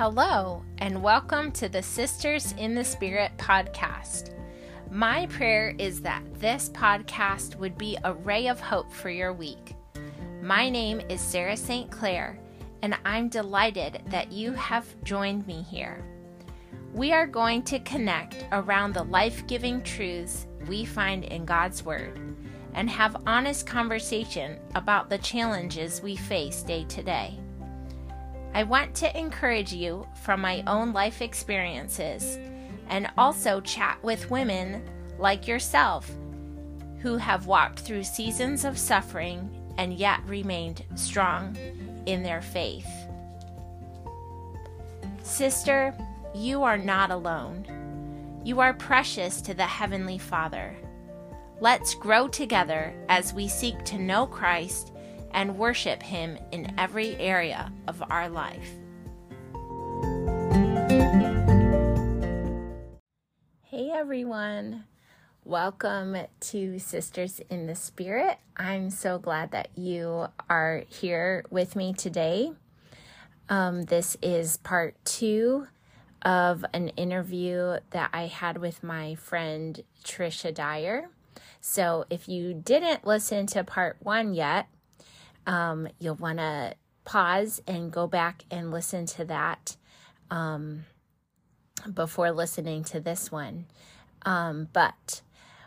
Hello, and welcome to the Sisters in the Spirit podcast. My prayer is that this podcast would be a ray of hope for your week. My name is Sarah St. Clair, and I'm delighted that you have joined me here. We are going to connect around the life giving truths we find in God's Word and have honest conversation about the challenges we face day to day. I want to encourage you from my own life experiences and also chat with women like yourself who have walked through seasons of suffering and yet remained strong in their faith. Sister, you are not alone. You are precious to the Heavenly Father. Let's grow together as we seek to know Christ and worship Him in every area of our life. Hey everyone, welcome to Sisters in the Spirit. I'm so glad that you are here with me today. Um, this is part two of an interview that I had with my friend Tricia Dyar. So if you didn't listen to part one yet, um, you'll want to pause and go back and listen to that um, before listening to this one. Um, but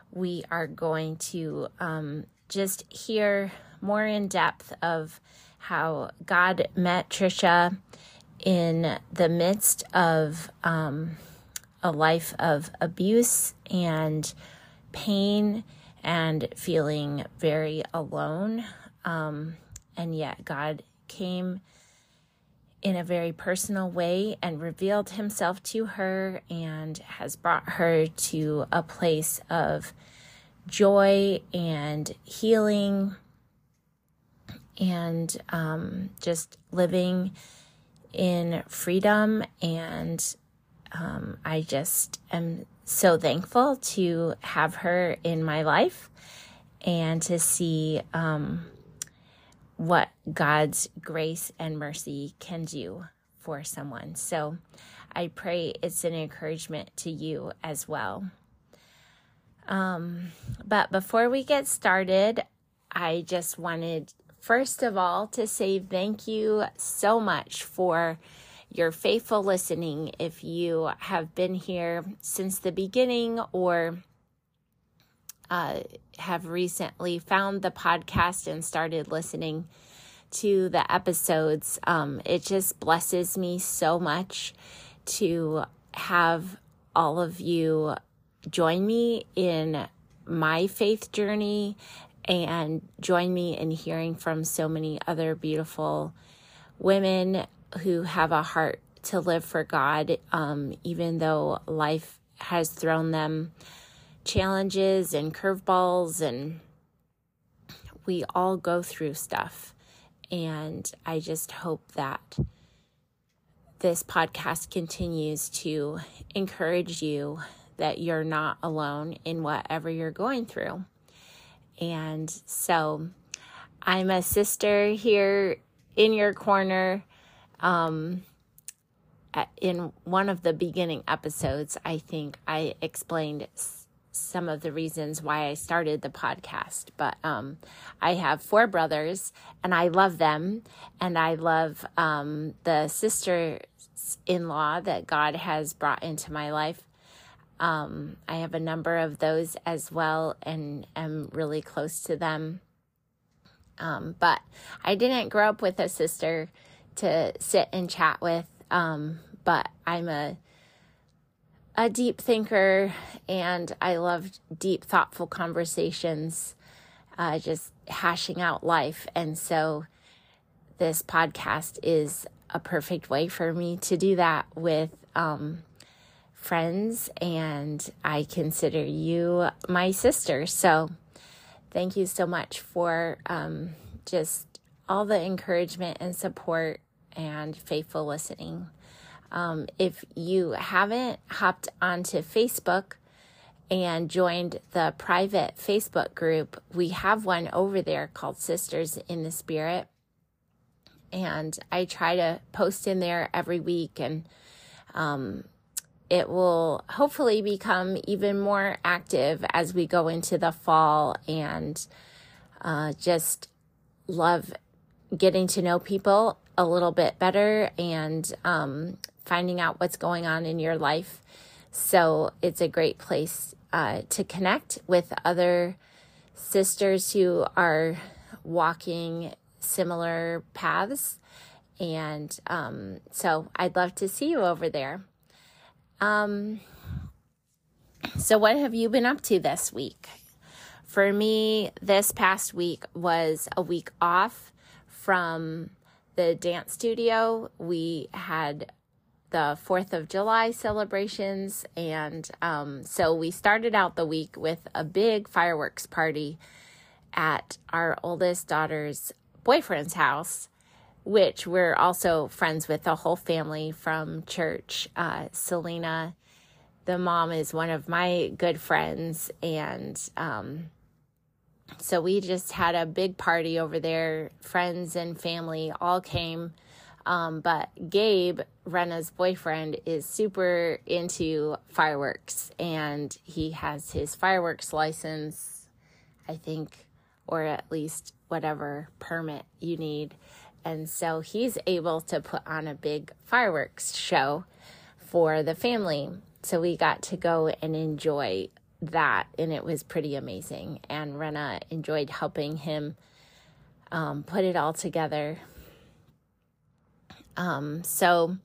we are going to um, just hear more in depth of how God met Tricia in the midst of um, a life of abuse and pain and feeling very alone. Um, and yet God came in a very personal way and revealed himself to her and has brought her to a place of joy and healing and um, just living in freedom. And um, I just am so thankful to have her in my life and to see um, what God's grace and mercy can do for someone. So I pray it's an encouragement to you as well. Um, but before we get started, I just wanted, first of all, to say thank you so much for your faithful listening. If you have been here since the beginning or uh, have recently found the podcast and started listening to the episodes, um, it just blesses me so much to have all of you join me in my faith journey and join me in hearing from so many other beautiful women who have a heart to live for God, um, even though life has thrown them challenges and curveballs, and we all go through stuff. And I just hope that this podcast continues to encourage you that you're not alone in whatever you're going through. And so I'm a sister here in your corner. Um, in one of the beginning episodes, I think I explained some of the reasons why I started the podcast. But um, I have four brothers, and I love them, and I love um, the sisters in law that God has brought into my life. Um, I have a number of those as well, and am really close to them. Um, but I didn't grow up with a sister to sit and chat with. Um, but I'm a a deep thinker and I love deep, thoughtful conversations, uh, just hashing out life. And so this podcast is a perfect way for me to do that with um, friends. And I consider you my sister. So thank you so much for um, just all the encouragement and support and faithful listening. Um, if you haven't hopped onto Facebook and joined the private Facebook group, we have one over there called Sisters in the Spirit. and I try to post in there every week and um, it will hopefully become even more active as we go into the fall and uh, just love getting to know people a little bit better and um, finding out what's going on in your life. So it's a great place uh, to connect with other sisters who are walking similar paths. And um, so I'd love to see you over there. Um, so, what have you been up to this week? For me, this past week was a week off from the dance studio. We had the 4th of July celebrations. And um, so we started out the week with a big fireworks party at our oldest daughter's boyfriend's house, which we're also friends with the whole family from church. Uh, Selena, the mom, is one of my good friends. And um, so we just had a big party over there. Friends and family all came um, but Gabe, Rena's boyfriend, is super into fireworks and he has his fireworks license, I think, or at least whatever permit you need. And so he's able to put on a big fireworks show for the family. So we got to go and enjoy that, and it was pretty amazing. And Rena enjoyed helping him um, put it all together um, so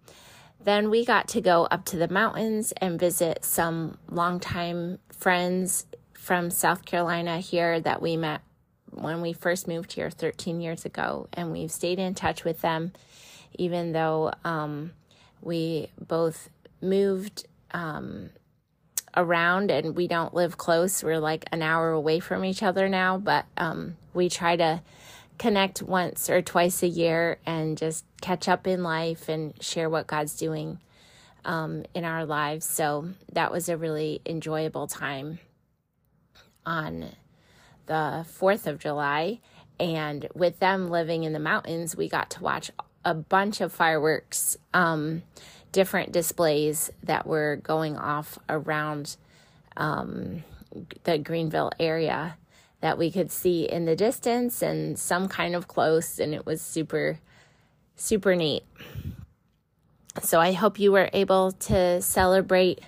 then we got to go up to the mountains and visit some longtime friends from South Carolina here that we met when we first moved here 13 years ago. And we've stayed in touch with them, even though um, we both moved um, around and we don't live close. We're like an hour away from each other now, but um, we try to connect once or twice a year and just catch up in life and share what God's doing um, in our lives. So that was a really enjoyable time on the 4th of July. And with them living in the mountains, we got to watch a bunch of fireworks, um, different displays that were going off around um, the Greenville area that we could see in the distance and some kind of close. And it was super, super neat. So I hope you were able to celebrate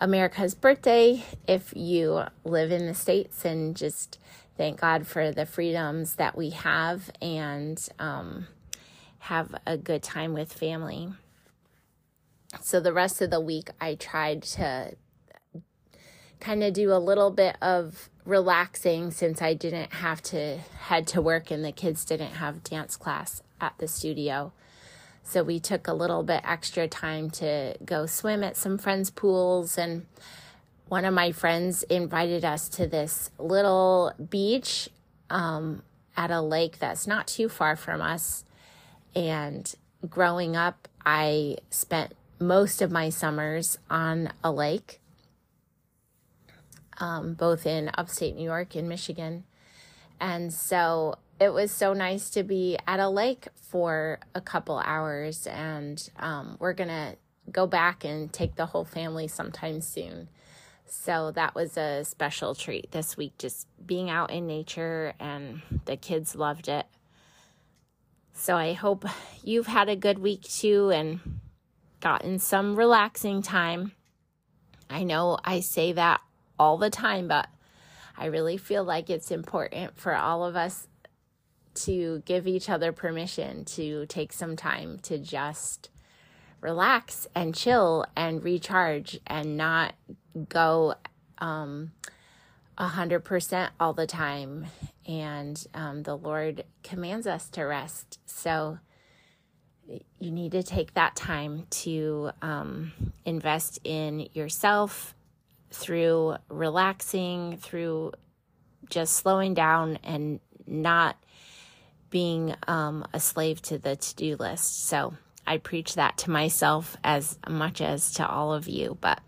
America's birthday if you live in the States and just thank God for the freedoms that we have and um, have a good time with family. So the rest of the week, I tried to kind of do a little bit of relaxing since I didn't have to head to work and the kids didn't have dance class at the studio. So we took a little bit extra time to go swim at some friends' pools and one of my friends invited us to this little beach um, at a lake that's not too far from us. And growing up, I spent most of my summers on a lake um, both in upstate New York and Michigan. And so it was so nice to be at a lake for a couple hours. And um, we're going to go back and take the whole family sometime soon. So that was a special treat this week, just being out in nature, and the kids loved it. So I hope you've had a good week too and gotten some relaxing time. I know I say that all the time, but I really feel like it's important for all of us to give each other permission to take some time to just relax and chill and recharge and not go um, 100% all the time. And um, the Lord commands us to rest. So you need to take that time to um, invest in yourself through relaxing, through just slowing down and not being um, a slave to the to do list. So I preach that to myself as much as to all of you, but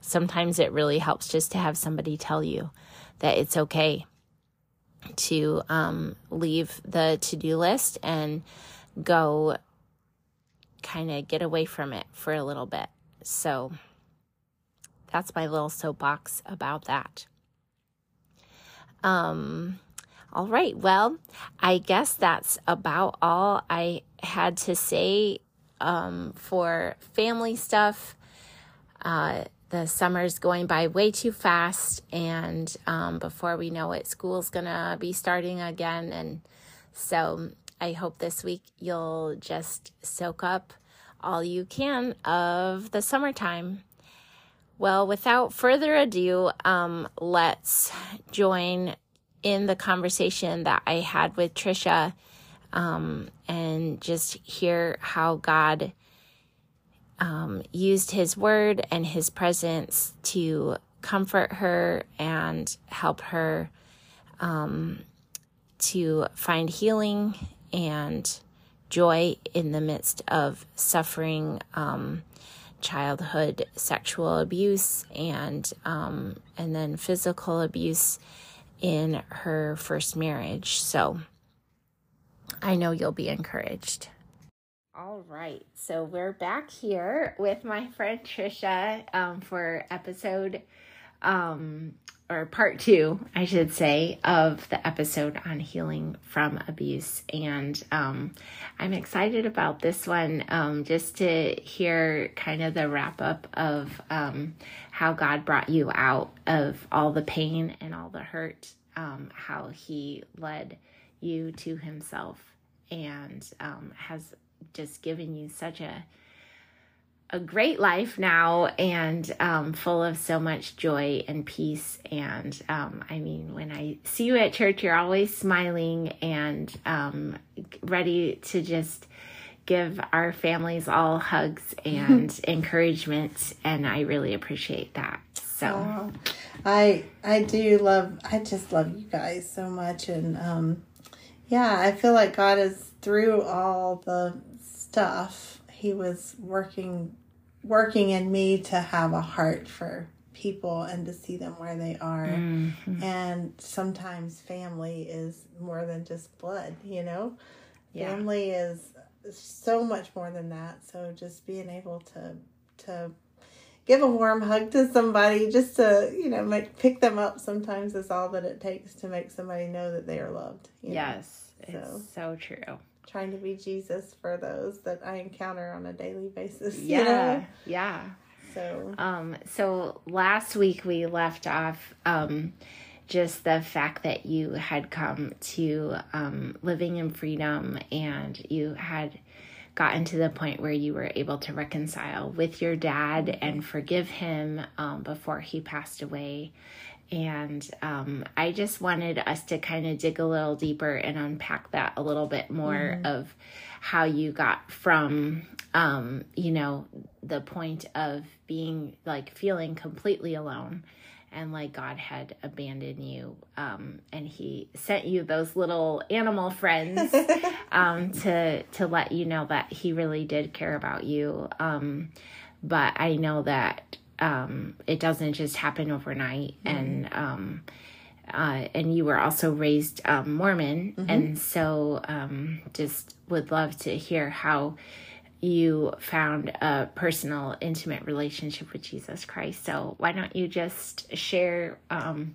sometimes it really helps just to have somebody tell you that it's okay to um, leave the to do list and go kind of get away from it for a little bit. So that's my little soapbox about that. Um, all right. Well, I guess that's about all I had to say um, for family stuff. Uh, the summer's going by way too fast, and um, before we know it, school's gonna be starting again. And so I hope this week you'll just soak up all you can of the summertime. Well, without further ado, um, let's join in the conversation that I had with Tricia um, and just hear how God um, used his word and his presence to comfort her and help her um, to find healing and joy in the midst of suffering um, childhood sexual abuse and um, and then physical abuse in her first marriage. So I know you'll be encouraged. All right, so we're back here with my friend Tricia um, for episode um, or part two, I should say, of the episode on healing from abuse. And um, I'm excited about this one um, just to hear kind of the wrap up of um, how God brought you out of all the pain and all the hurt, um, how He led you to Himself and um, has just given you such a a great life now and um, full of so much joy and peace. And um, I mean, when I see you at church, you're always smiling and um, ready to just give our families all hugs and encouragement. And I really appreciate that. So oh, I I do love I just love you guys so much and um yeah, I feel like God is through all the stuff. He was working working in me to have a heart for people and to see them where they are. Mm-hmm. And sometimes family is more than just blood, you know? Yeah. Family is so much more than that. So just being able to to give a warm hug to somebody just to you know make pick them up sometimes is all that it takes to make somebody know that they are loved yes know? it's so true trying to be jesus for those that i encounter on a daily basis yeah you know? yeah so um so last week we left off um just the fact that you had come to um, living in freedom and you had gotten to the point where you were able to reconcile with your dad and forgive him um, before he passed away. And um, I just wanted us to kind of dig a little deeper and unpack that a little bit more mm-hmm. of how you got from, um, you know, the point of being like feeling completely alone and like God had abandoned you. Um, and he sent you those little animal friends um, to to let you know that he really did care about you. Um, but I know that um, it doesn't just happen overnight, mm-hmm. and um, uh, and you were also raised um, Mormon, mm-hmm. and so um, just would love to hear how you found a personal, intimate relationship with Jesus Christ. So, why don't you just share um,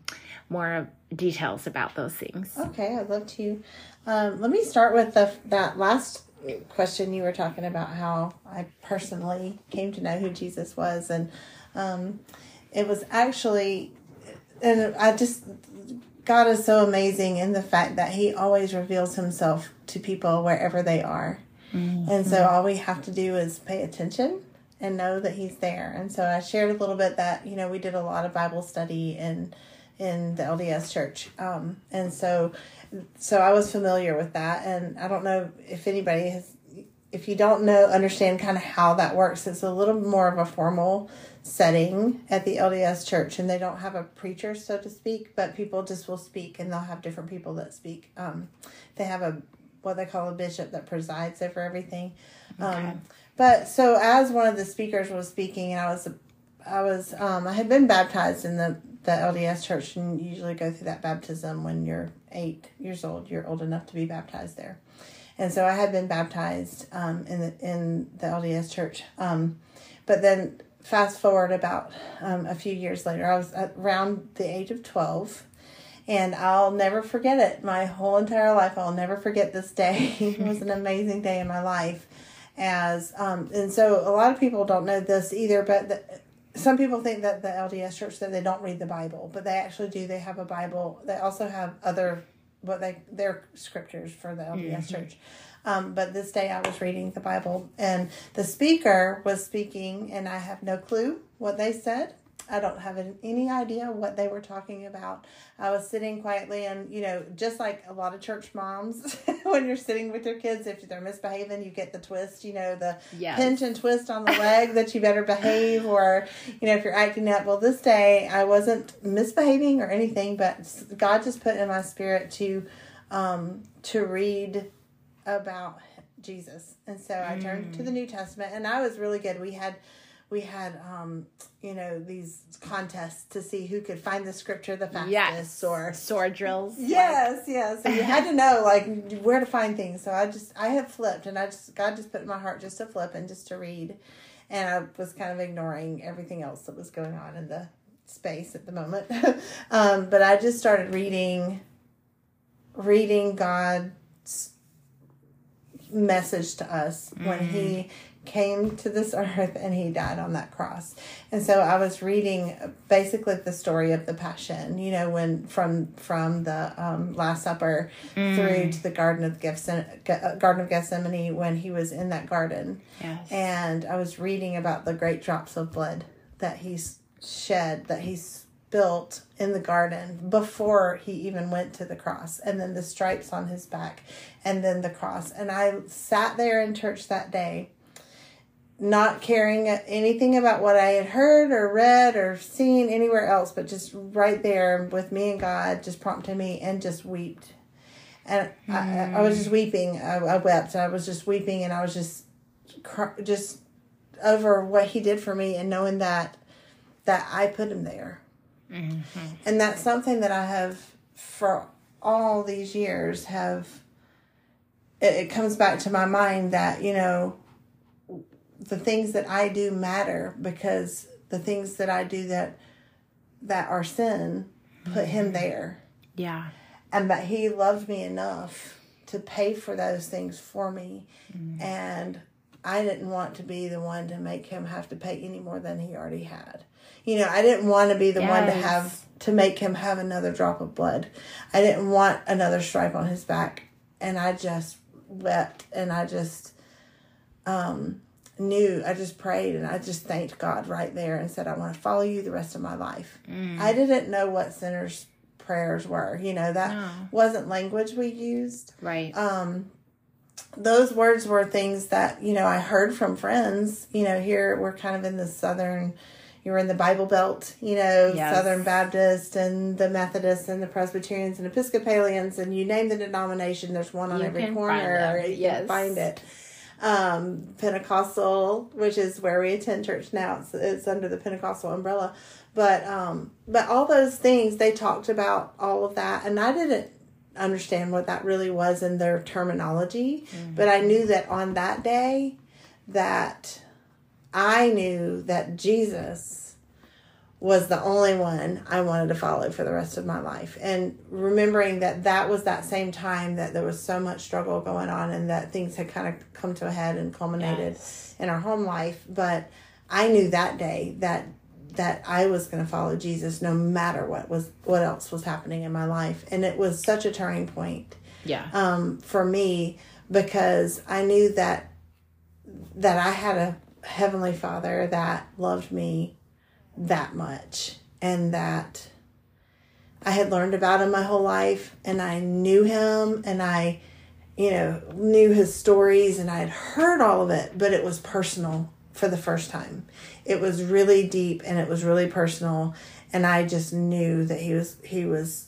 more details about those things? Okay, I'd love to. Um, let me start with the, that last question you were talking about how I personally came to know who Jesus was. And um, it was actually, and I just, God is so amazing in the fact that He always reveals Himself to people wherever they are. Mm-hmm. And so all we have to do is pay attention and know that he's there. And so I shared a little bit that, you know, we did a lot of Bible study in in the LDS church. Um, and so so I was familiar with that and I don't know if anybody has if you don't know understand kind of how that works, it's a little more of a formal setting at the LDS church and they don't have a preacher so to speak, but people just will speak and they'll have different people that speak. Um, they have a what they call a bishop that presides over everything. Okay. Um, but so as one of the speakers was speaking, and I was, I was, um, I had been baptized in the the LDS church, and you usually go through that baptism when you're eight years old. You're old enough to be baptized there. and so I had been baptized um, in the in the LDS church. Um, but then fast forward about um, a few years later, I was around the age of twelve, and I'll never forget it. My whole entire life, I'll never forget this day. it was an amazing day in my life. As um, and so a lot of people don't know this either, but. The, some people think that the LDS church that they don't read the Bible, but they actually do. They have a Bible. They also have other what they their scriptures for the LDS mm-hmm. church. Um, but this day I was reading the Bible and the speaker was speaking, and I have no clue what they said. I don't have any idea what they were talking about. I was sitting quietly, and you know, just like a lot of church moms, when you're sitting with your kids, if they're misbehaving, you get the twist, you know, the yes. pinch and twist on the leg that you better behave, or you know, if you're acting up. Well, this day I wasn't misbehaving or anything, but God just put in my spirit to um, to read about Jesus, and so I turned to the mm. New Testament, and I was really good. We had we had um you know these contests to see who could find the scripture the fastest yes. or sword drills yes like. yes so you had to know like where to find things so i just i have flipped and i just god just put in my heart just to flip and just to read and i was kind of ignoring everything else that was going on in the space at the moment um, but i just started reading reading god's message to us mm. when he came to this earth and he died on that cross. And so I was reading basically the story of the passion, you know, when from from the um, last supper mm. through to the garden of Gethsemane, uh, garden of Gethsemane when he was in that garden. Yes. And I was reading about the great drops of blood that he shed that he built in the garden before he even went to the cross and then the stripes on his back and then the cross and i sat there in church that day not caring anything about what I had heard or read or seen anywhere else, but just right there with me and God, just prompted me and just wept. And mm. I, I, was just weeping. I, I, wept. I was just weeping, and I was just, just over what He did for me, and knowing that, that I put Him there, mm-hmm. and that's something that I have for all these years have. It, it comes back to my mind that you know the things that I do matter because the things that I do that that are sin put him mm-hmm. there. Yeah. And that he loved me enough to pay for those things for me. Mm. And I didn't want to be the one to make him have to pay any more than he already had. You know, I didn't want to be the yes. one to have to make him have another drop of blood. I didn't want another stripe on his back. And I just wept and I just um knew I just prayed and I just thanked God right there and said, I want to follow you the rest of my life. Mm. I didn't know what sinners' prayers were. You know, that no. wasn't language we used. Right. Um, those words were things that, you know, I heard from friends. You know, here we're kind of in the southern, you're in the Bible Belt, you know, yes. Southern Baptist and the Methodists and the Presbyterians and Episcopalians, and you name the denomination, there's one on you every corner. You yes. can find it um, Pentecostal, which is where we attend church now. It's, it's under the Pentecostal umbrella. But um, but all those things they talked about all of that, and I didn't understand what that really was in their terminology. Mm-hmm. But I knew that on that day, that I knew that Jesus was the only one I wanted to follow for the rest of my life. And remembering that that was that same time that there was so much struggle going on and that things had kind of come to a head and culminated yes. in our home life. But I knew that day that that I was going to follow Jesus no matter what was what else was happening in my life. And it was such a turning point. Yeah. Um, for me because I knew that that I had a heavenly father that loved me that much and that I had learned about him my whole life and I knew him and I, you know, knew his stories and I had heard all of it, but it was personal for the first time. It was really deep and it was really personal and I just knew that he was he was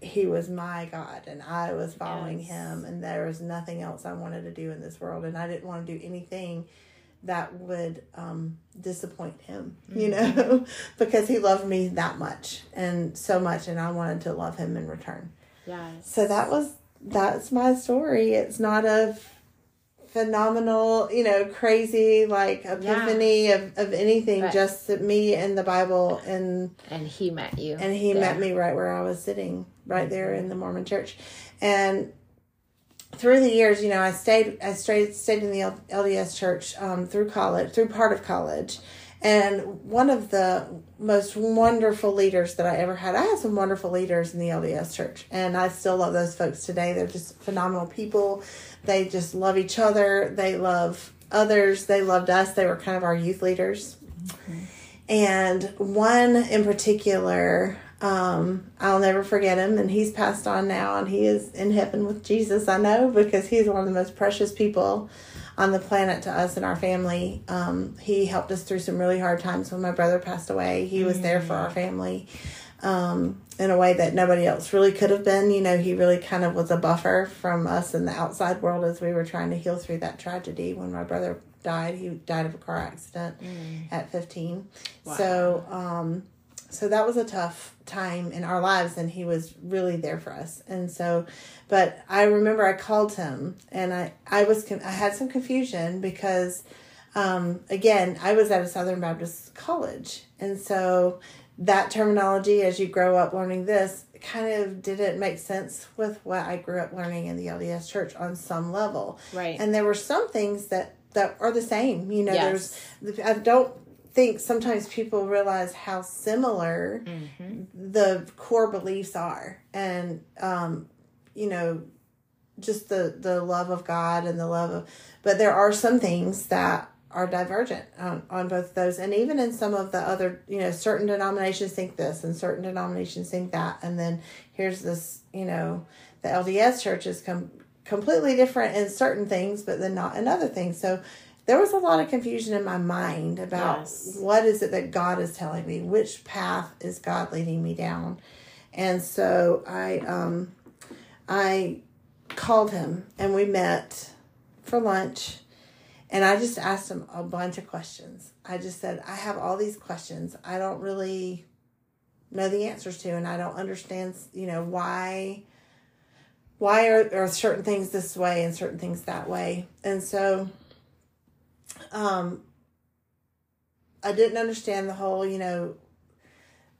he was my God and I was following yes. him and there was nothing else I wanted to do in this world and I didn't want to do anything that would um, disappoint him, you mm-hmm. know, because he loved me that much and so much, and I wanted to love him in return. Yeah. So that was that's my story. It's not a phenomenal, you know, crazy like epiphany yeah. of, of anything, but, just me and the Bible and and he met you. And he there. met me right where I was sitting, right there in the Mormon church. And through the years, you know, I stayed I stayed stayed in the LDS church um, through college, through part of college. And one of the most wonderful leaders that I ever had, I had some wonderful leaders in the LDS church, and I still love those folks today. They're just phenomenal people. They just love each other. They love others. They loved us. They were kind of our youth leaders. Mm-hmm. And one in particular, um, I'll never forget him, and he's passed on now, and he is in heaven with Jesus. I know because he's one of the most precious people on the planet to us and our family. Um, he helped us through some really hard times when my brother passed away. He was there for our mm. family um, in a way that nobody else really could have been. You know, he really kind of was a buffer from us in the outside world as we were trying to heal through that tragedy. When my brother died, he died of a car accident mm. at 15. Wow. So, um, so that was a tough time in our lives and he was really there for us. And so but i remember i called him and i i was i had some confusion because um, again i was at a southern baptist college. And so that terminology as you grow up learning this kind of didn't make sense with what i grew up learning in the lds church on some level. Right. And there were some things that that are the same you know yes. there's i don't think sometimes people realize how similar mm-hmm. the core beliefs are. And um you know just the the love of god and the love of but there are some things that are divergent on, on both those. And even in some of the other you know certain denominations think this and certain denominations think that. And then here's this you know the lds church is com- completely different in certain things but then not in other things. So there was a lot of confusion in my mind about yes. what is it that God is telling me, which path is God leading me down, and so I um, I called him and we met for lunch, and I just asked him a bunch of questions. I just said I have all these questions. I don't really know the answers to, and I don't understand. You know why. Why are, are certain things this way and certain things that way? And so um, I didn't understand the whole, you know,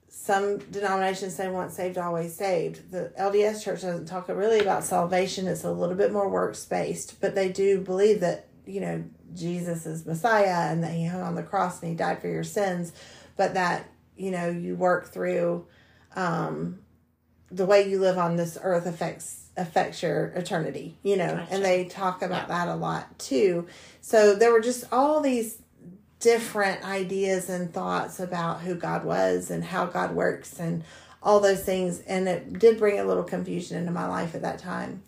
some denominations say once saved, always saved. The LDS church doesn't talk really about salvation. It's a little bit more works based, but they do believe that, you know, Jesus is Messiah and that he hung on the cross and he died for your sins, but that, you know, you work through um, the way you live on this earth affects affects your eternity, you know, gotcha. and they talk about yeah. that a lot too. So there were just all these different ideas and thoughts about who God was and how God works and all those things. And it did bring a little confusion into my life at that time.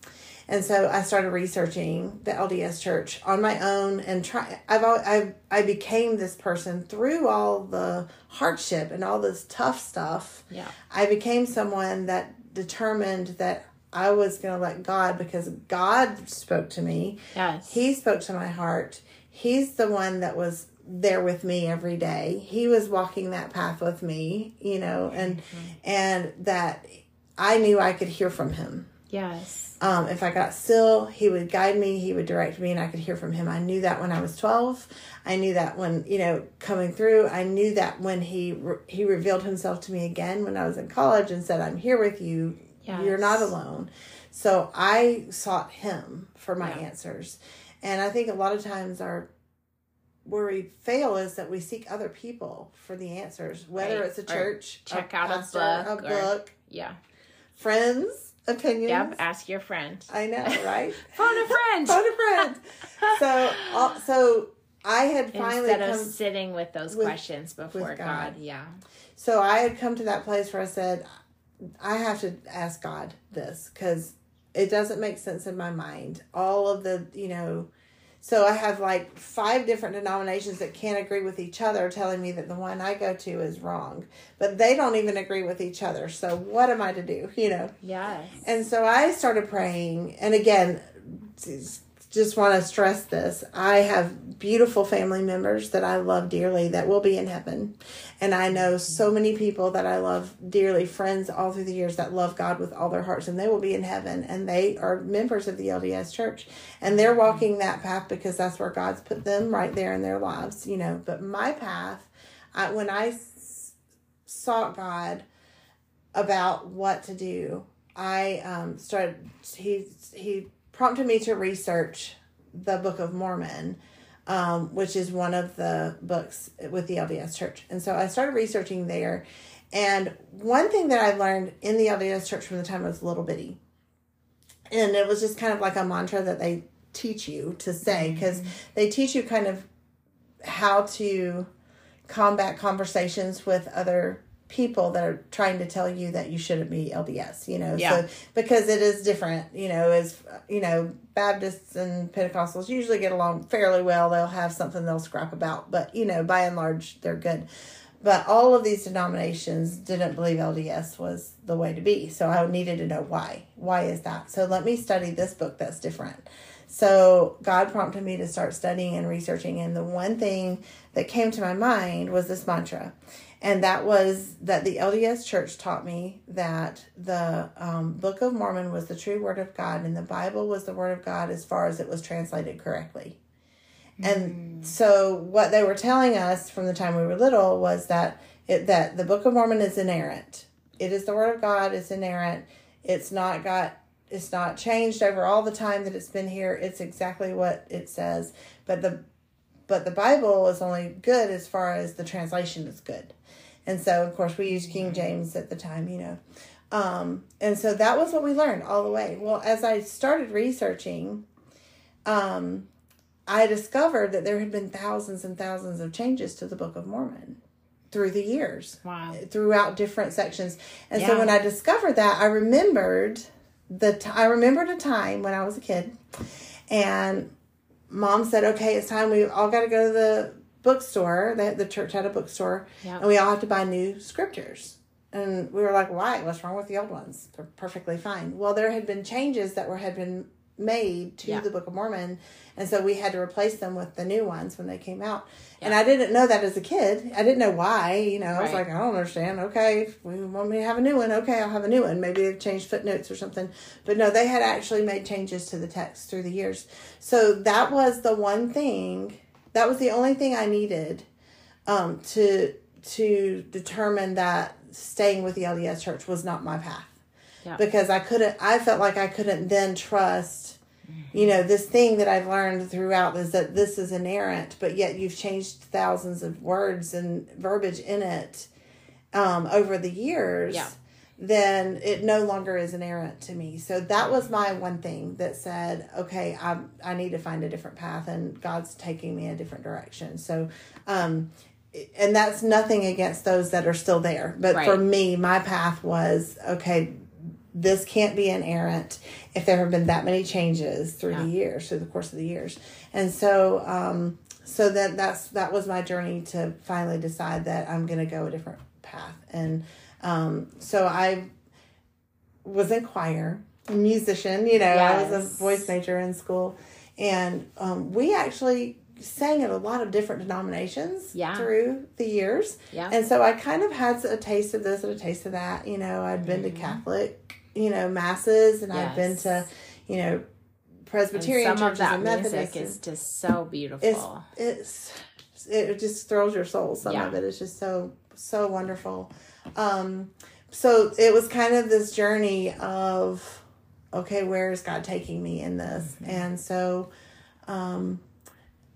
And so I started researching the LDS church on my own and try I've I've I became this person through all the hardship and all this tough stuff. Yeah. I became someone that determined that I was going to let God because God spoke to me. Yes. He spoke to my heart. He's the one that was there with me every day. He was walking that path with me, you know, and mm-hmm. and that I knew I could hear from him. Yes. Um, if I got still, he would guide me, he would direct me, and I could hear from him. I knew that when I was 12. I knew that when, you know, coming through, I knew that when he re- he revealed himself to me again when I was in college and said, I'm here with you Yes. You're not alone. So I sought him for my yeah. answers. And I think a lot of times our where we fail is that we seek other people for the answers, whether right. it's a church, or check a out pastor, a book, a book, or, yeah, friends, opinions. Yep, ask your friend. I know, right? Phone a friend. Phone a friend. so, so I had finally instead of sitting with those with, questions before God. God. Yeah. So I had come to that place where I said, I have to ask God this because it doesn't make sense in my mind. All of the, you know, so I have like five different denominations that can't agree with each other, telling me that the one I go to is wrong, but they don't even agree with each other. So what am I to do? You know? Yes. And so I started praying, and again, just want to stress this. I have beautiful family members that I love dearly that will be in heaven. And I know so many people that I love dearly, friends all through the years that love God with all their hearts, and they will be in heaven. And they are members of the LDS church. And they're walking that path because that's where God's put them right there in their lives, you know. But my path, I, when I sought God about what to do, I um, started, he, he, prompted me to research the Book of Mormon, um, which is one of the books with the LDS Church. And so I started researching there. And one thing that I learned in the LDS Church from the time I was little bitty, and it was just kind of like a mantra that they teach you to say, because they teach you kind of how to combat conversations with other people that are trying to tell you that you shouldn't be LDS, you know. Yeah. So because it is different, you know, as you know, Baptists and Pentecostals usually get along fairly well. They'll have something they'll scrap about, but you know, by and large they're good. But all of these denominations didn't believe LDS was the way to be. So I needed to know why. Why is that? So let me study this book that's different. So God prompted me to start studying and researching. And the one thing that came to my mind was this mantra. And that was that the LDS church taught me that the um, Book of Mormon was the true word of God and the Bible was the word of God as far as it was translated correctly. And so what they were telling us from the time we were little was that it, that the Book of Mormon is inerrant. It is the word of God, it's inerrant. It's not got it's not changed over all the time that it's been here. It's exactly what it says. But the but the Bible is only good as far as the translation is good. And so of course we used King James at the time, you know. Um, and so that was what we learned all the way. Well, as I started researching, um, I discovered that there had been thousands and thousands of changes to the Book of Mormon through the years Wow. throughout different sections. And so when I discovered that, I remembered the t- I remembered a time when I was a kid, and mom said, "Okay, it's time. We all got to go to the bookstore. The, the church had a bookstore, Yeah. and we all have to buy new scriptures." And we were like, "Why? What's wrong with the old ones? They're perfectly fine." Well, there had been changes that were had been made to Yeah. the Book of Mormon, and so we had to replace them with the new ones when they came out. And I didn't know that as a kid. I didn't know why. You know, I was like, I don't understand. Okay, if we want me to have a new one, okay, I'll have a new one. Maybe they've changed footnotes or something. But no, they had actually made changes to the text through the years. So that was the one thing. That was the only thing I needed um, to to determine that staying with the LDS Church was not my path Yeah. because I couldn't. I felt like I couldn't then trust. You know, this thing that I've learned throughout is that this is inerrant, but yet you've changed thousands of words and verbiage in it um, over the years. Yeah. Then it no longer is inerrant to me. So that was my one thing that said, okay, I I need to find a different path, and God's taking me a different direction. So, um, and that's nothing against those that are still there, but for me, my path was okay this can't be inerrant if there have been that many changes through Yeah. the years through the course of the years and so um so that that's that was my journey to finally decide that i'm going to go a different path and um so i was in choir a musician you know i was a voice major in school and um, we actually sang at a lot of different denominations Yeah. through the years Yeah. and so I kind of had a taste of this and a taste of that. You know, I'd been to Catholic, you know, masses, and I've been Mm-hmm. To, you know, And Presbyterian some of churches that and Methodist. music is just so beautiful. it's it's it just thrills your soul. Some Yeah. of it is just so so wonderful. Um, so it was kind of this journey of, okay, where is God taking me in this? Mm-hmm. And so, um,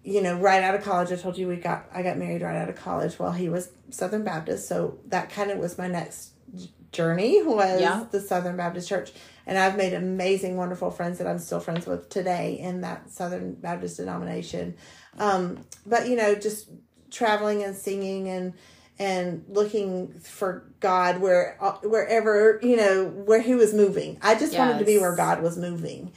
you know, right out of college, I told you we got I got married right out of college. Well, he was Southern Baptist, so that kind of was my next journey was Yeah. the Southern Baptist Church, and I've made amazing, wonderful friends that I'm still friends with today in that Southern Baptist denomination. Um, but you know, just traveling and singing and and looking for God where wherever you know where He was moving. I just wanted to be where God was moving.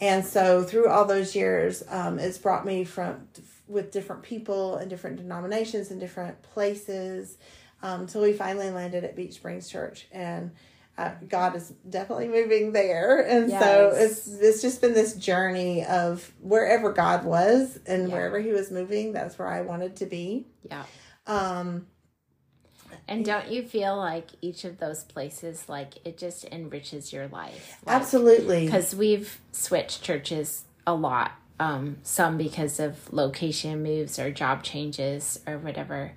And so through all those years, um, it's brought me from with different people and different denominations and different places um, until we finally landed at Beach Springs Church. And uh, God is definitely moving there, and so it's it's just been this journey of wherever God was and Yeah. wherever He was moving. That's where I wanted to be. Yeah. Um, And don't you feel like each of those places, like it just enriches your life? Like, absolutely, Because we've switched churches a lot. Um, some because of location moves or job changes or whatever.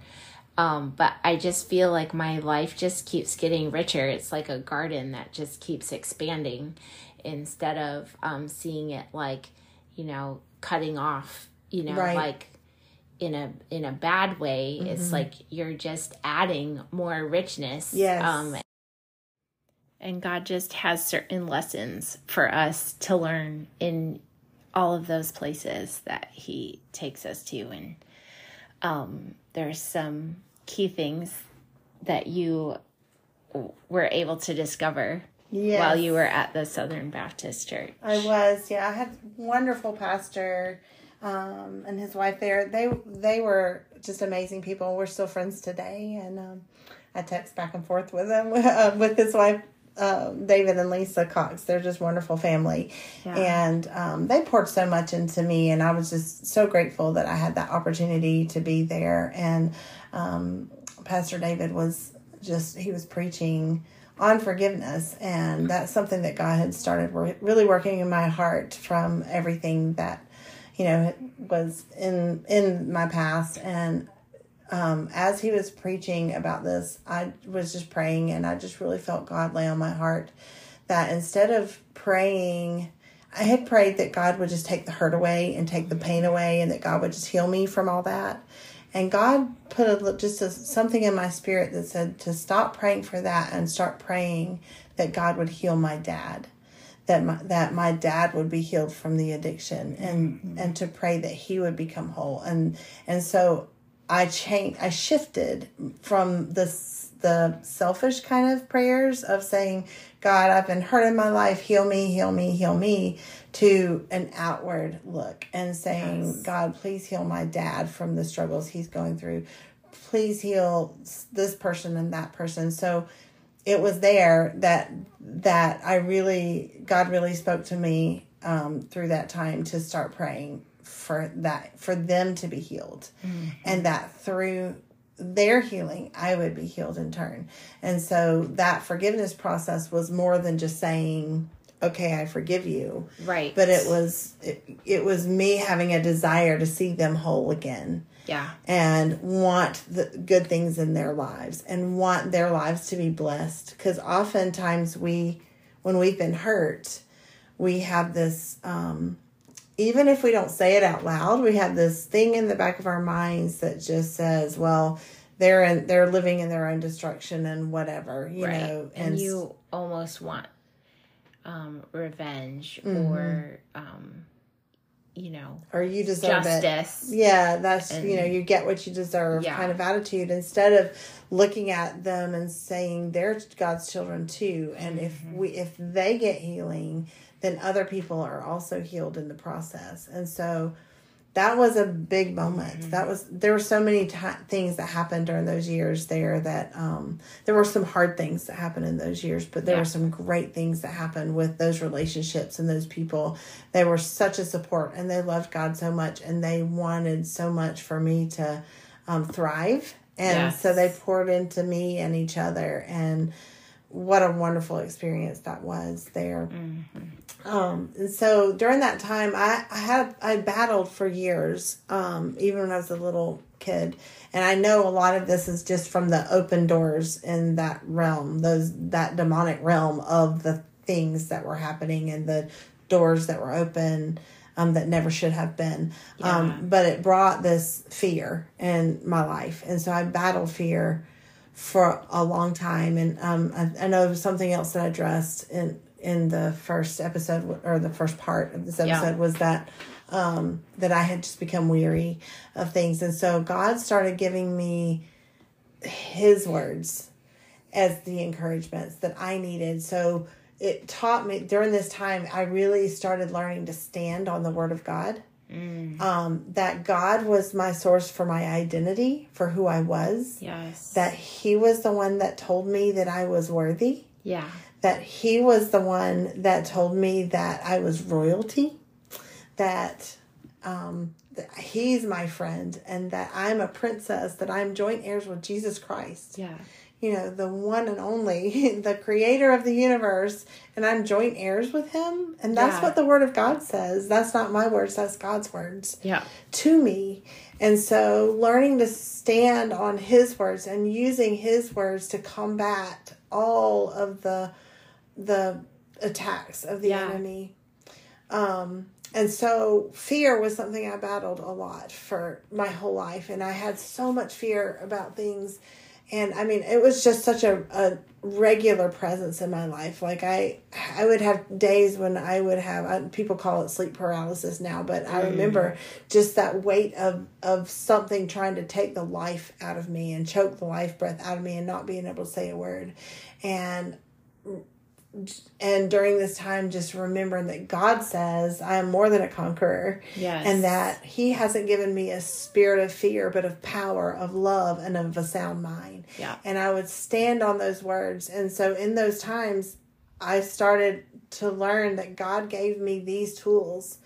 Um, but I just feel like my life just keeps getting richer. It's like a garden that just keeps expanding instead of um, seeing it like, you know, cutting off, you know, Right. like in a in a bad way. It's like you're just adding more richness. Yes. Um, and God just has certain lessons for us to learn in all of those places that He takes us to. And um, there's some key things that you were able to discover yes. while you were at the Southern Baptist Church. I was, yeah. I had wonderful pastor um, and his wife there. They they were just amazing people. We're still friends today, and um, I text back and forth with them uh, with his wife. Um, David and Lisa Cox, they're just wonderful family, Yeah. and um, they poured so much into me, and I was just so grateful that I had that opportunity to be there. And um, Pastor David was just he was preaching on forgiveness and that's something that god had started really working in my heart from everything that you know was in in my past. And um, as he was preaching about this i was just praying and i just really felt god lay on my heart that instead of praying i had prayed that god would just take the hurt away and take the pain away and that god would just heal me from all that. And God put a, just a, something in my spirit that said to stop praying for that and start praying that God would heal my dad, that my, that my dad would be healed from the addiction, and mm-hmm. and to pray that he would become whole. And and so I changed, I shifted from this the selfish kind of prayers of saying, God, I've been hurt in my life, heal me, heal me, heal me, to an outward look and saying, Yes. God, please heal my dad from the struggles he's going through. Please heal this person and that person. So it was there that that I really God really spoke to me um, through that time to start praying for that for them to be healed, and that through their healing I would be healed in turn. And so that forgiveness process was more than just saying, "Okay, I forgive you." Right. but it was it, it was me having a desire to see them whole again yeah. and want the good things in their lives and want their lives to be blessed because oftentimes we when we've been hurt we have this um even if we don't say it out loud we have this thing in the back of our minds that just says well they're in they're living in their own destruction and whatever you right. know and, you almost want um, revenge or, um, you know, or you deserve it. Yeah, that's And- you know, you get what you deserve Yeah. kind of attitude instead of looking at them and saying they're God's children too. And if Mm-hmm. we if they get healing, then other people are also healed in the process. And so that was a big moment. Mm-hmm. That was there were so many ti things that happened during those years there that um there were some hard things that happened in those years, but there Yeah. were some great things that happened with those relationships and those people. They were such a support and they loved God so much and they wanted so much for me to um, thrive. And Yes. so they poured into me and each other and what a wonderful experience that was there. Um, and so during that time, I, I had I battled for years, um, even when I was a little kid, and I know a lot of this is just from the open doors in that realm, those that demonic realm of the things that were happening and the doors that were open um, that never should have been. Yeah. Um, but it brought this fear in my life, and so I battled fear for a long time. And um, I, I know something else that I addressed in in the first episode or the first part of this Yeah. episode was that um, that I had just become weary of things, and so God started giving me His words as the encouragements that I needed. So it taught me during this time. I really started learning to stand on the Word of God. Um, that God was my source for my identity, for who I was Yes. that he was the one that told me that I was worthy Yeah. That He was the one that told me that I was royalty, that um, that He's my friend, and that I'm a princess, that I'm joint heirs with Jesus Christ. Yeah. You know, the one and only, the creator of the universe, and I'm joint heirs with Him. And that's Yeah. what the Word of God says. That's not my words, that's God's words Yeah. to me. And so learning to stand on his words and using his words to combat all of the the attacks of the Yeah. enemy. Um and so fear was something I battled a lot for my whole life and I had so much fear about things and I mean it was just such a, a regular presence in my life. Like I I would have days when I would have uh, people call it sleep paralysis now but I remember just that weight of of something trying to take the life out of me and choke the life breath out of me and not being able to say a word. And and during this time just remembering that God says I am more than a conqueror Yes. and that he hasn't given me a spirit of fear but of power of love and of a sound mind Yeah. and I would stand on those words and so in those times I started to learn that God gave me these tools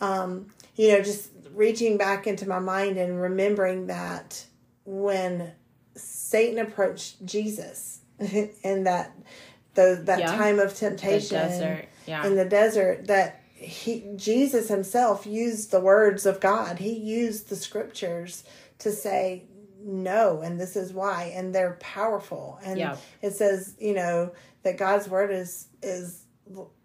um, you know just reaching back into my mind and remembering that when Satan approached Jesus and that the, that Yeah. time of temptation. Yeah. in the desert that he Jesus himself used the words of God. He used the scriptures to say no and this is why and they're powerful. And Yeah. it says, you know, that God's word is is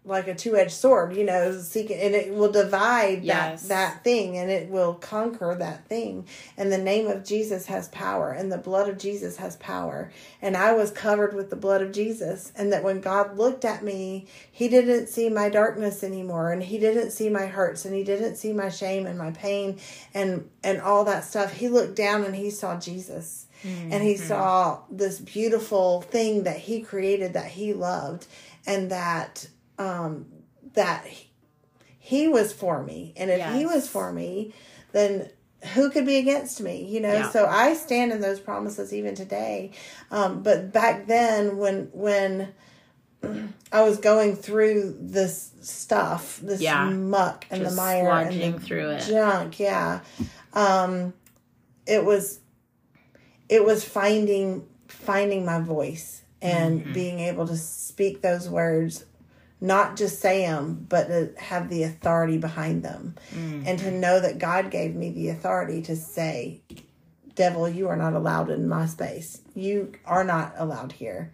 like a two-edged sword, you know, seeking and it will divide Yes. that that thing and it will conquer that thing. And the name of Jesus has power and the blood of Jesus has power. And I was covered with the blood of Jesus and that when God looked at me, he didn't see my darkness anymore and he didn't see my hurts and he didn't see my shame and my pain and and all that stuff. He looked down and he saw Jesus. And he mm-hmm. saw this beautiful thing that he created that he loved and that um that he, was for me and if he was for me then who could be against me you know Yeah. so i stand in those promises even today um but back then when when i was going through this stuff this Yeah. muck and Just the mire and the through it. junk yeah um it was it was finding finding my voice and Mm-hmm. being able to speak those words not just say them but to have the authority behind them. Mm-hmm. and to know that god gave me the authority to say devil you are not allowed in my space. You are not allowed here.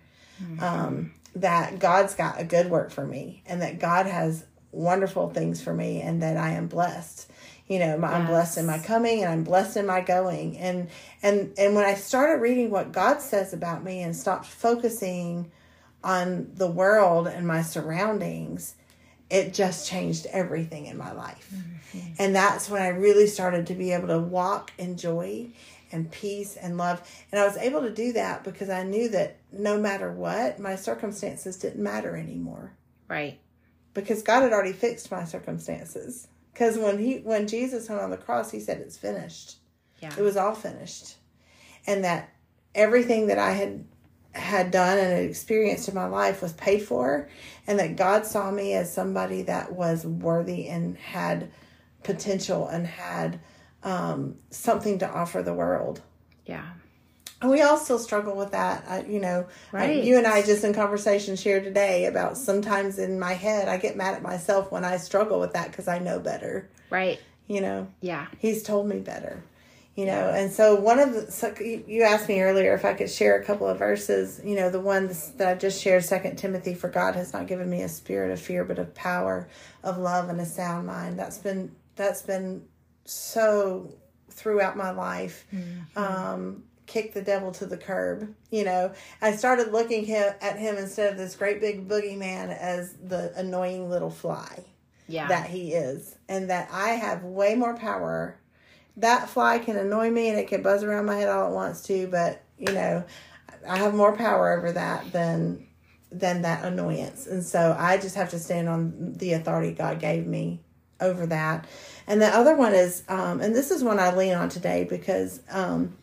Um, that god's got a good work for me and that god has wonderful things for me and that i am blessed you know my, i'm blessed in my coming and i'm blessed in my going. And and and when i started reading what god says about me and stopped focusing on the world and my surroundings it just changed everything in my life. Mm-hmm. And that's when i really started to be able to walk in joy and peace and love. And i was able to do that because i knew that no matter what my circumstances didn't matter anymore. Right. because God had already fixed my circumstances. Because when he when Jesus hung on the cross, he said it's finished. Yeah. It was all finished, and that everything that I had had done and had experienced in my life was paid for, and that God saw me as somebody that was worthy and had potential and had um, something to offer the world. Yeah. And we all still struggle with that. I, you know, I- Right. you and I just in conversation shared today about sometimes in my head, I get mad at myself when I struggle with that because I know better. Right. You know, Yeah. he's told me better. You know, and so one of the so you you asked me earlier if I could share a couple of verses. You know, the ones that I just shared, Second Timothy, for God has not given me a spirit of fear, but of power, of love, and a sound mind. That's been that's been so throughout my life. Um, kick the devil to the curb. You know, I started looking him, at him instead of this great big boogeyman as the annoying little fly Yeah. that he is, and that I have way more power. That fly can annoy me and it can buzz around my head all it wants to, but you know, I have more power over that than than that annoyance. And so I just have to stand on the authority God gave me over that. And the other one is, um, and this is one I lean on today because um,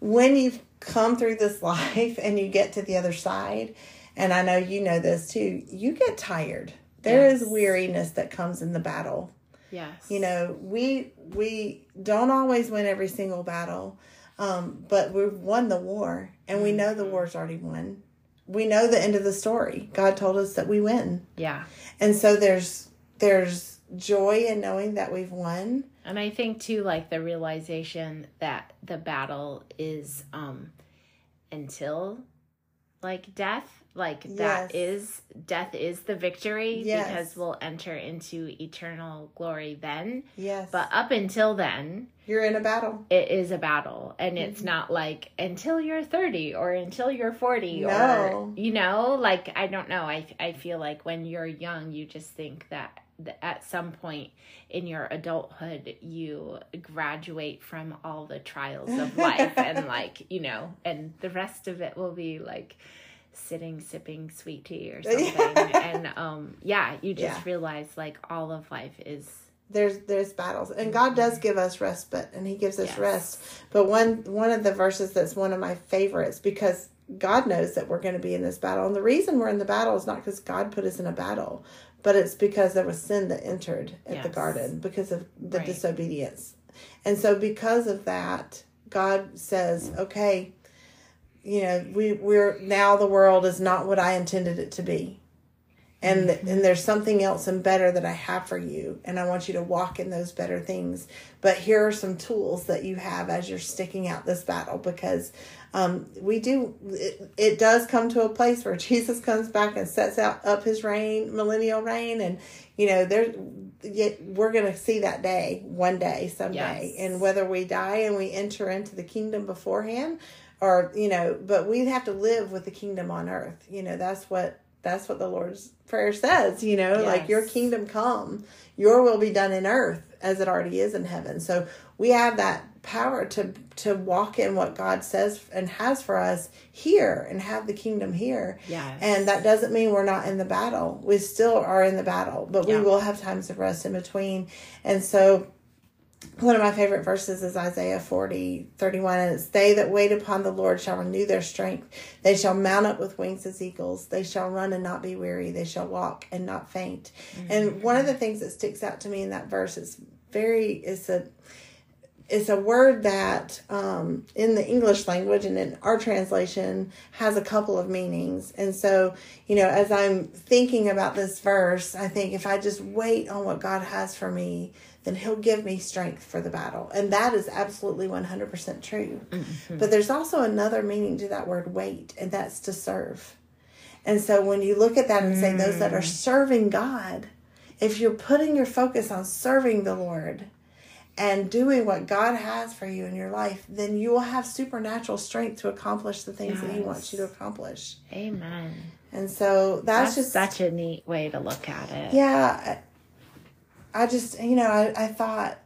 when you've come through this life and you get to the other side and I know you know this too, you get tired. There is Yes. weariness that comes in the battle. Yes. You know, we we don't always win every single battle, um, but we've won the war, and we know the war's already won. We know the end of the story. God told us that we win, Yeah. and so there's there's joy in knowing that we've won. And I think too, like the realization that the battle is um until like death. Like that Yes. is death is the victory Yes. because we'll enter into eternal glory then. Yes, But up until then, you're in a battle. it is a battle and it's Mm-hmm. not like until you're 30 or until you're 40 No. or you know like i don't know i i feel like when you're young you just think that th- at some point in your adulthood you graduate from all the trials of life and like you know and the rest of it will be like sitting sipping sweet tea or something. And um yeah you just Yeah. realize like all of life is there's there's battles. And god does give us respite and he gives us Yes. rest. But one one of the verses that's one of my favorites because god knows that we're going to be in this battle. And the reason we're in the battle is not because god put us in a battle but it's because there was sin that entered at the garden because of the Right. disobedience. And so because of that god says okay you know we we're now the world is not what i intended it to be. And mm-hmm. and there's something else and better that I have for you and I want you to walk in those better things. But here are some tools that you have as you're sticking out this battle because um, we do it, it does come to a place where Jesus comes back and sets out up his reign millennial reign and you know there yet we're going to see that day one day someday. Yes. and whether we die and we enter into the kingdom beforehand or you know but we have to live with the kingdom on earth. You know that's what that's what the lord's prayer says you know like your kingdom come. Your will be done in earth as it already is in heaven. So we have that power to to walk in what god says and has for us here and have the kingdom here Yes. and that doesn't mean we're not in the battle we still are in the battle but Yeah. we will have times of rest in between and so one of my favorite verses is Isaiah 40, 31. And it's they that wait upon the Lord shall renew their strength. They shall mount up with wings as eagles. They shall run and not be weary. They shall walk and not faint. And mm-hmm. one of the things that sticks out to me in that verse is very, it's a, it's a word that um, in the English language and in our translation has a couple of meanings. And so, you know, as I'm thinking about this verse, I think if I just wait on what God has for me, then He'll give me strength for the battle. And that is absolutely 100% true. But there's also another meaning to that word wait, and that's to serve. And so when you look at that and say those that are serving God, if you're putting your focus on serving the Lord, and doing what God has for you in your life, then you will have supernatural strength to accomplish the things that He wants you to accomplish. amen And so that's, that's just such a neat way to look at it yeah. I, just you know I, I thought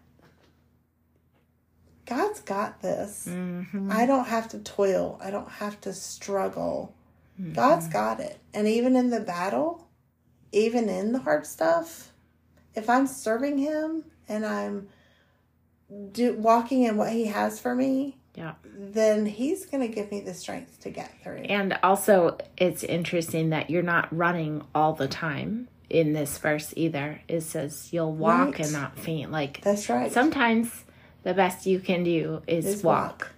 God's got this. Mhm. I don't have to toil. I don't have to struggle. God's got it. And even in the battle, even in the hard stuff, if I'm serving Him and I'm do, walking in what He has for me, yeah then He's going to give me the strength to get through. And also, it's interesting that you're not running all the time in this verse either. It says you'll walk Right. and not faint. Like That's right. sometimes the best you can do is, Is walk. walk.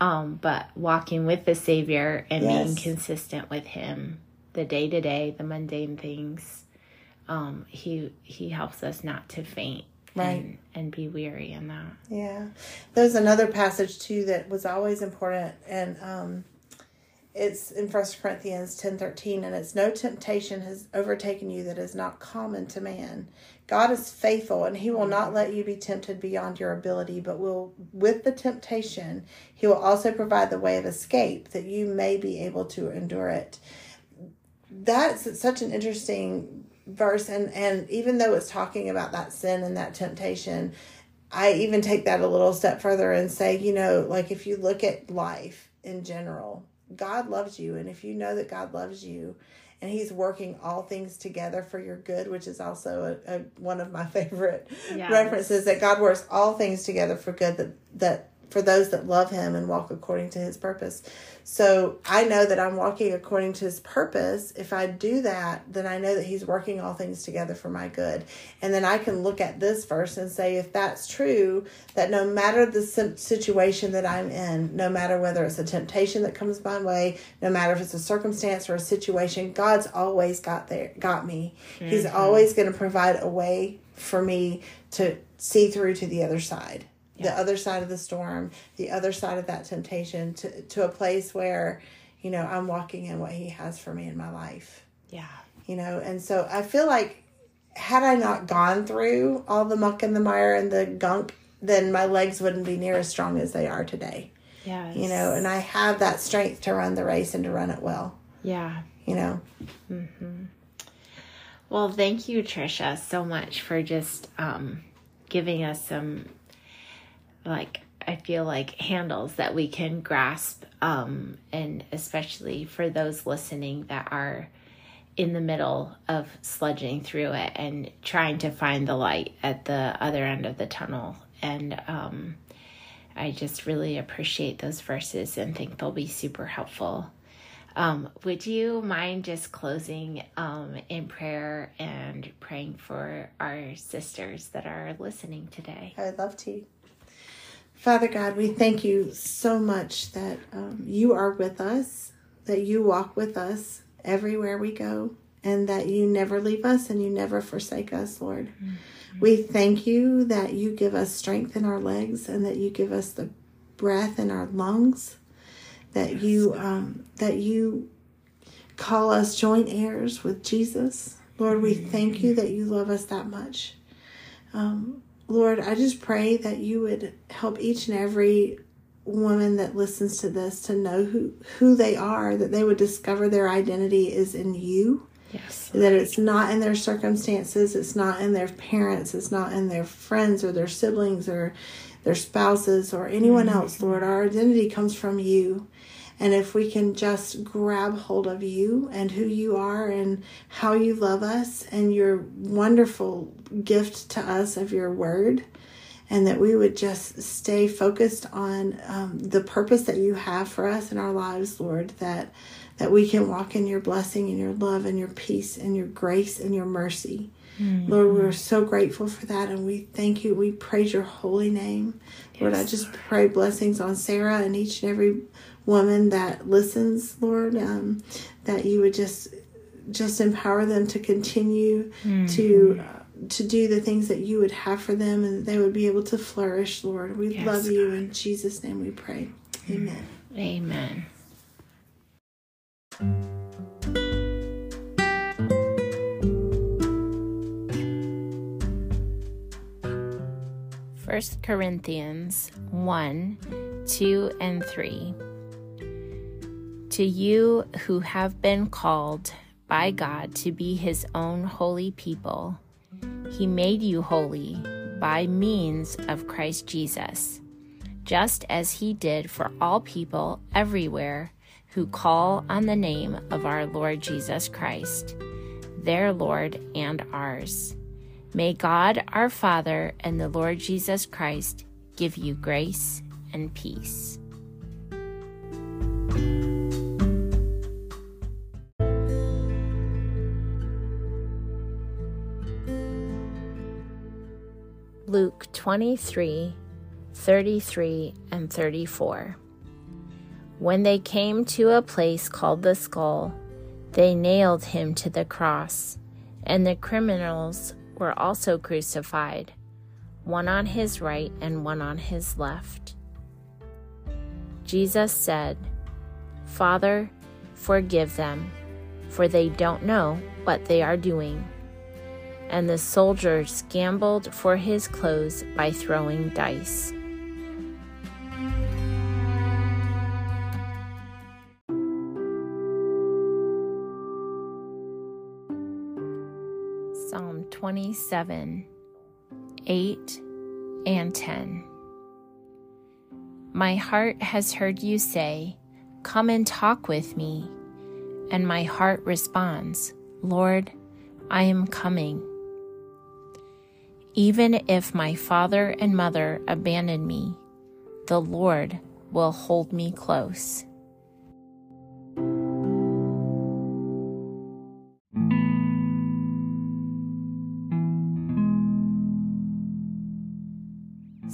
Um, but walking with the Savior and being consistent with Him, the day to day, the mundane things, um, He He helps us not to faint. Right. And, and be weary in that. Yeah. There's another passage too that was always important and um it's in First Corinthians ten thirteen, and it's no temptation has overtaken you that is not common to man. God is faithful, and He will not let you be tempted beyond your ability, but will, with the temptation, He will also provide the way of escape that you may be able to endure it. That's such an interesting verse, and and even though it's talking about that sin and that temptation, I even take that a little step further and say, you know, like if you look at life in general, God loves you. And if you know that God loves you and He's working all things together for your good, which is also a, a, one of my favorite Yes. references that God works all things together for good that, that for those that love him and walk according to his purpose. So I know that I'm walking according to his purpose. If I do that, then I know that he's working all things together for my good. And then I can look at this verse and say, if that's true, that no matter the situation that I'm in, no matter whether it's a temptation that comes my way, no matter if it's a circumstance or a situation, God's always got there, got me. Mm-hmm. He's always going to provide a way for me to see through to the other side yeah. the other side of the storm, the other side of that temptation to, to a place where, you know, I'm walking in what he has for me in my life. Yeah. You know, and so I feel like had I not gone through all the muck and the mire and the gunk, then my legs wouldn't be near as strong as they are today. Yeah. You know, and I have that strength to run the race and to run it well. Yeah. You know. Mm-hmm. Well, thank you, Tricia, so much for just um, giving us some like I feel like handles that we can grasp, um, and especially for those listening that are in the middle of sludging through it and trying to find the light at the other end of the tunnel. And um, I just really appreciate those verses and think they'll be super helpful. Um, would you mind just closing um, in prayer and praying for our sisters that are listening today? I would love to. Father God, we thank you so much that um, you are with us, that you walk with us everywhere we go, and that you never leave us and you never forsake us, Lord. Mm-hmm. We thank you that you give us strength in our legs and that you give us the breath in our lungs, that yes. you um, that you call us joint heirs with Jesus. Lord, we thank you that you love us that much. Um, Lord, I just pray that you would help each and every woman that listens to this to know who who they are, that they would discover their identity is in you. Yes. That it's not in their circumstances, it's not in their parents, it's not in their friends or their siblings or their spouses or anyone mm-hmm. else, Lord. Our identity comes from you. And if we can just grab hold of you and who you are and how you love us and your wonderful gift to us of your word, and that we would just stay focused on um, the purpose that you have for us in our lives, Lord, that that we can walk in your blessing and your love and your peace and your grace and your mercy. Mm-hmm. Lord, we're so grateful for that and we thank you. We praise your holy name. Yes. Lord, I just pray blessings on Sarah and each and every woman that listens, Lord, um, that you would just just empower them to continue mm-hmm. to uh, to do the things that you would have for them and they would be able to flourish, Lord. We yes, love you God. in Jesus name we pray. Amen. Amen. First Corinthians 1 2 and 3 to you who have been called by God to be his own holy people, he made you holy by means of Christ Jesus, just as he did for all people everywhere who call on the name of our Lord Jesus Christ, their Lord and ours. May God our Father and the Lord Jesus Christ give you grace and peace. Luke 23 33 and 34. When they came to a place called the skull, they nailed him to the cross, and the criminals were also crucified, one on his right and one on his left. Jesus said, Father, forgive them, for they don't know what they are doing and the soldiers gambled for his clothes by throwing dice. Psalm 27 8 and 10. My heart has heard you say, Come and talk with me. And my heart responds, Lord, I am coming. Even if my father and mother abandon me, the Lord will hold me close.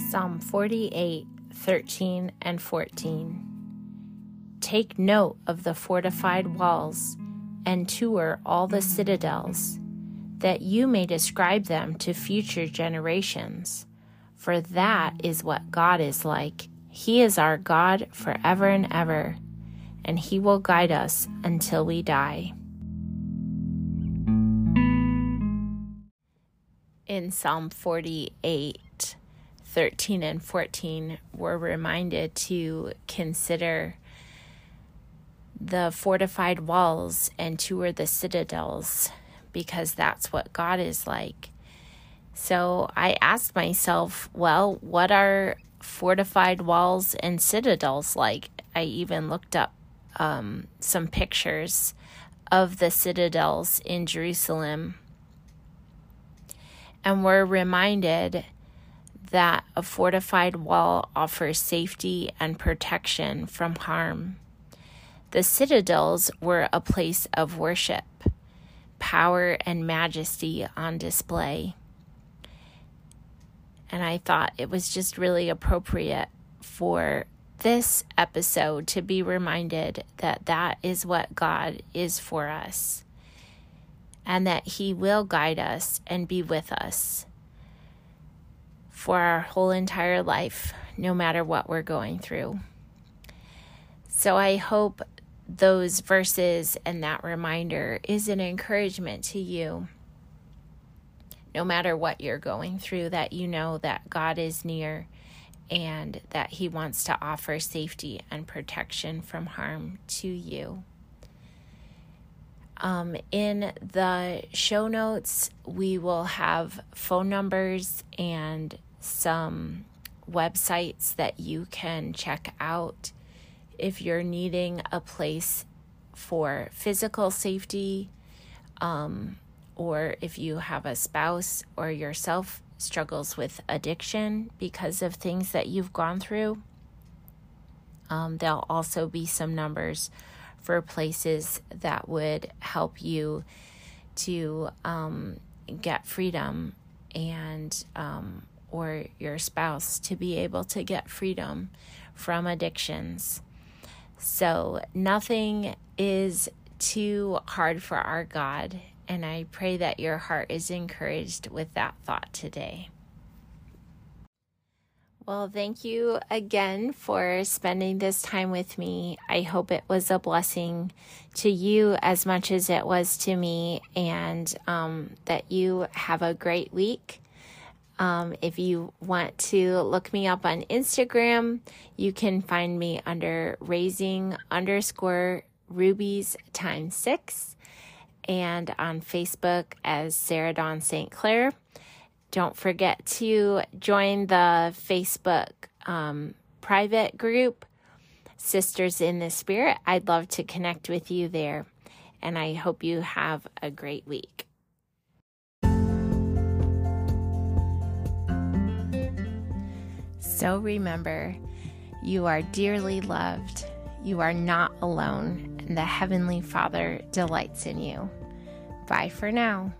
Psalm 48, 13 and 14. Take note of the fortified walls and tour all the citadels, that you may describe them to future generations. For that is what God is like. He is our God forever and ever, and He will guide us until we die. In Psalm 48, 13 and 14, we're reminded to consider the fortified walls and tour the citadels because that's what God is like. So I asked myself, well, what are fortified walls and citadels like? I even looked up um, some pictures of the citadels in Jerusalem. And we're reminded that a fortified wall offers safety and protection from harm. The citadels were a place of worship, power and majesty on display. And I thought it was just really appropriate for this episode to be reminded that that is what God is for us and that He will guide us and be with us for our whole entire life, no matter what we're going through. So I hope those verses and that reminder is an encouragement to you. No matter what you're going through, that you know that God is near and that He wants to offer safety and protection from harm to you. Um, in the show notes, we will have phone numbers and some websites that you can check out if you're needing a place for physical safety, um, or if you have a spouse or yourself struggles with addiction because of things that you've gone through. Um, there'll also be some numbers for places that would help you to um, get freedom and um, or your spouse to be able to get freedom from addictions. So nothing is too hard for our God. And I pray that your heart is encouraged with that thought today. Well, thank you again for spending this time with me. I hope it was a blessing to you as much as it was to me, and um, that you have a great week. Um, if you want to look me up on Instagram, you can find me under raising underscore rubies times six and on Facebook as Sarah Dawn St. Clair. Don't forget to join the Facebook um, private group, Sisters in the Spirit. I'd love to connect with you there, and I hope you have a great week. So remember, you are dearly loved, you are not alone, and the Heavenly Father delights in you. Bye for now.